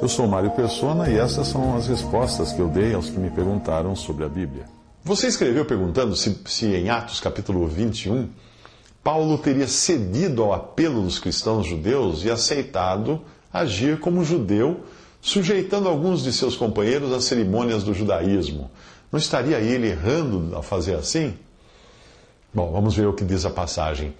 Eu sou Mário Persona e essas são as respostas que eu dei aos que me perguntaram sobre a Bíblia. Você escreveu perguntando se, se em Atos capítulo 21 Paulo teria cedido ao apelo dos cristãos judeus e aceitado agir como judeu, sujeitando alguns de seus companheiros às cerimônias do judaísmo. Não estaria ele errando ao fazer assim? Bom, vamos ver o que diz a passagem.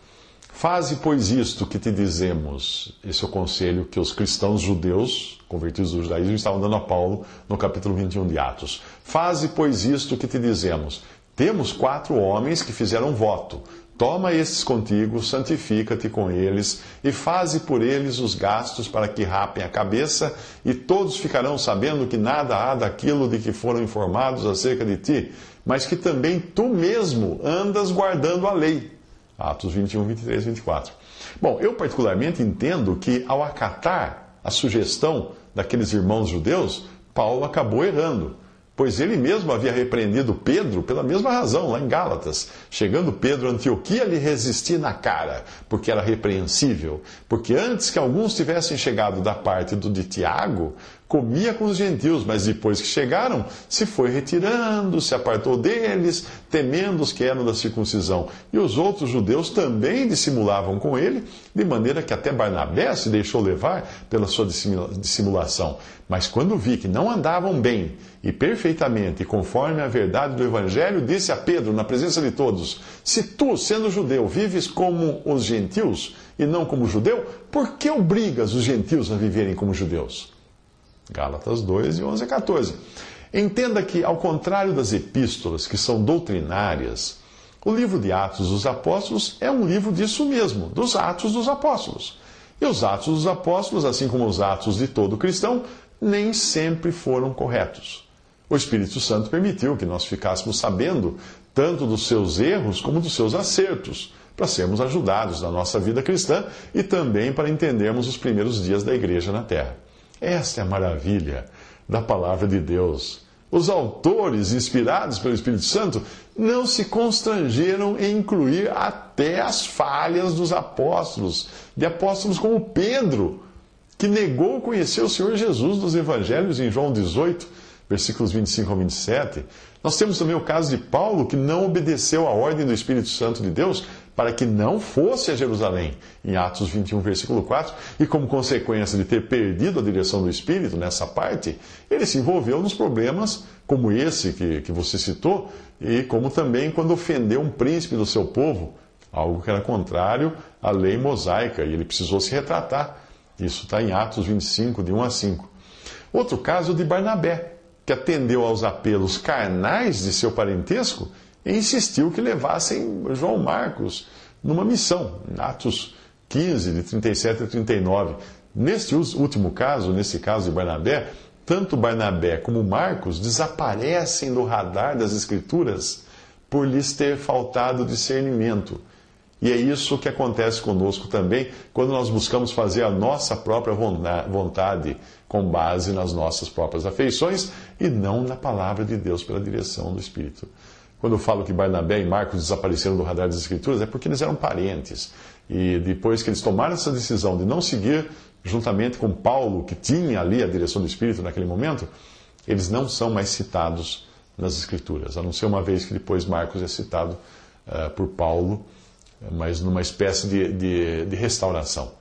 Faze, pois, isto que te dizemos. Esse é o conselho que os cristãos judeus, convertidos do judaísmo, estavam dando a Paulo no capítulo 21 de Atos. Faze, pois, isto que te dizemos. Temos quatro homens que fizeram voto. Toma estes contigo, santifica-te com eles e faze por eles os gastos para que rapem a cabeça, e todos ficarão sabendo que nada há daquilo de que foram informados acerca de ti, mas que também tu mesmo andas guardando a lei. Atos 21, 23, 24. Bom, eu particularmente entendo que ao acatar a sugestão daqueles irmãos judeus, Paulo acabou errando pois ele mesmo havia repreendido Pedro pela mesma razão, lá em Gálatas. Chegando Pedro a Antioquia, lhe resistia na cara, porque era repreensível. Porque antes que alguns tivessem chegado da parte do de Tiago, comia com os gentios, mas depois que chegaram, se foi retirando, se apartou deles, temendo os que eram da circuncisão. E os outros judeus também dissimulavam com ele, de maneira que até Barnabé se deixou levar pela sua dissimulação. Mas quando vi que não andavam bem e perfeitamente conforme a verdade do Evangelho, disse a Pedro, na presença de todos: Se tu, sendo judeu, vives como os gentios e não como judeu, por que obrigas os gentios a viverem como judeus? Gálatas 2 e 11 a 14. Entenda que, ao contrário das epístolas, que são doutrinárias, o livro de Atos dos Apóstolos é um livro disso mesmo, dos Atos dos Apóstolos. E os Atos dos Apóstolos, assim como os Atos de todo cristão, nem sempre foram corretos. O Espírito Santo permitiu que nós ficássemos sabendo tanto dos seus erros como dos seus acertos, para sermos ajudados na nossa vida cristã e também para entendermos os primeiros dias da igreja na terra. Esta é a maravilha da palavra de Deus. Os autores, inspirados pelo Espírito Santo, não se constrangeram em incluir até as falhas dos apóstolos, de apóstolos como Pedro, que negou conhecer o Senhor Jesus nos evangelhos em João 18, versículos 25 ao 27. Nós temos também o caso de Paulo, que não obedeceu à ordem do Espírito Santo de Deus para que não fosse a Jerusalém, em Atos 21, versículo 4, e como consequência de ter perdido a direção do Espírito nessa parte, ele se envolveu nos problemas como esse que, que você citou, e como também quando ofendeu um príncipe do seu povo, algo que era contrário à lei mosaica, e ele precisou se retratar. Isso está em Atos 25, de 1 a 5. Outro caso de Barnabé, que atendeu aos apelos carnais de seu parentesco e insistiu que levassem João Marcos numa missão, Atos 15, de 37 a 39. Neste último caso, nesse caso de Barnabé, tanto Barnabé como Marcos desaparecem do radar das Escrituras por lhes ter faltado discernimento. E é isso que acontece conosco também quando nós buscamos fazer a nossa própria vontade com base nas nossas próprias afeições e não na palavra de Deus pela direção do Espírito. Quando eu falo que Barnabé e Marcos desapareceram do radar das Escrituras, é porque eles eram parentes. E depois que eles tomaram essa decisão de não seguir juntamente com Paulo, que tinha ali a direção do Espírito naquele momento, eles não são mais citados nas Escrituras, a não ser uma vez que depois Marcos é citado uh, por Paulo, mas numa espécie de, de, de restauração.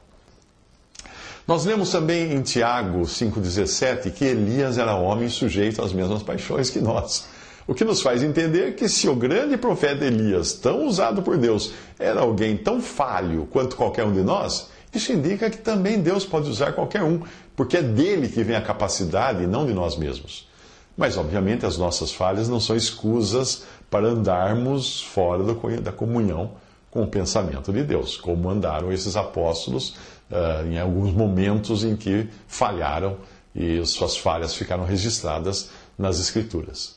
Nós lemos também em Tiago 5,17 que Elias era homem sujeito às mesmas paixões que nós. O que nos faz entender que se o grande profeta Elias, tão usado por Deus, era alguém tão falho quanto qualquer um de nós, isso indica que também Deus pode usar qualquer um, porque é dele que vem a capacidade e não de nós mesmos. Mas, obviamente, as nossas falhas não são escusas para andarmos fora da comunhão com o pensamento de Deus, como andaram esses apóstolos uh, em alguns momentos em que falharam e suas falhas ficaram registradas nas Escrituras.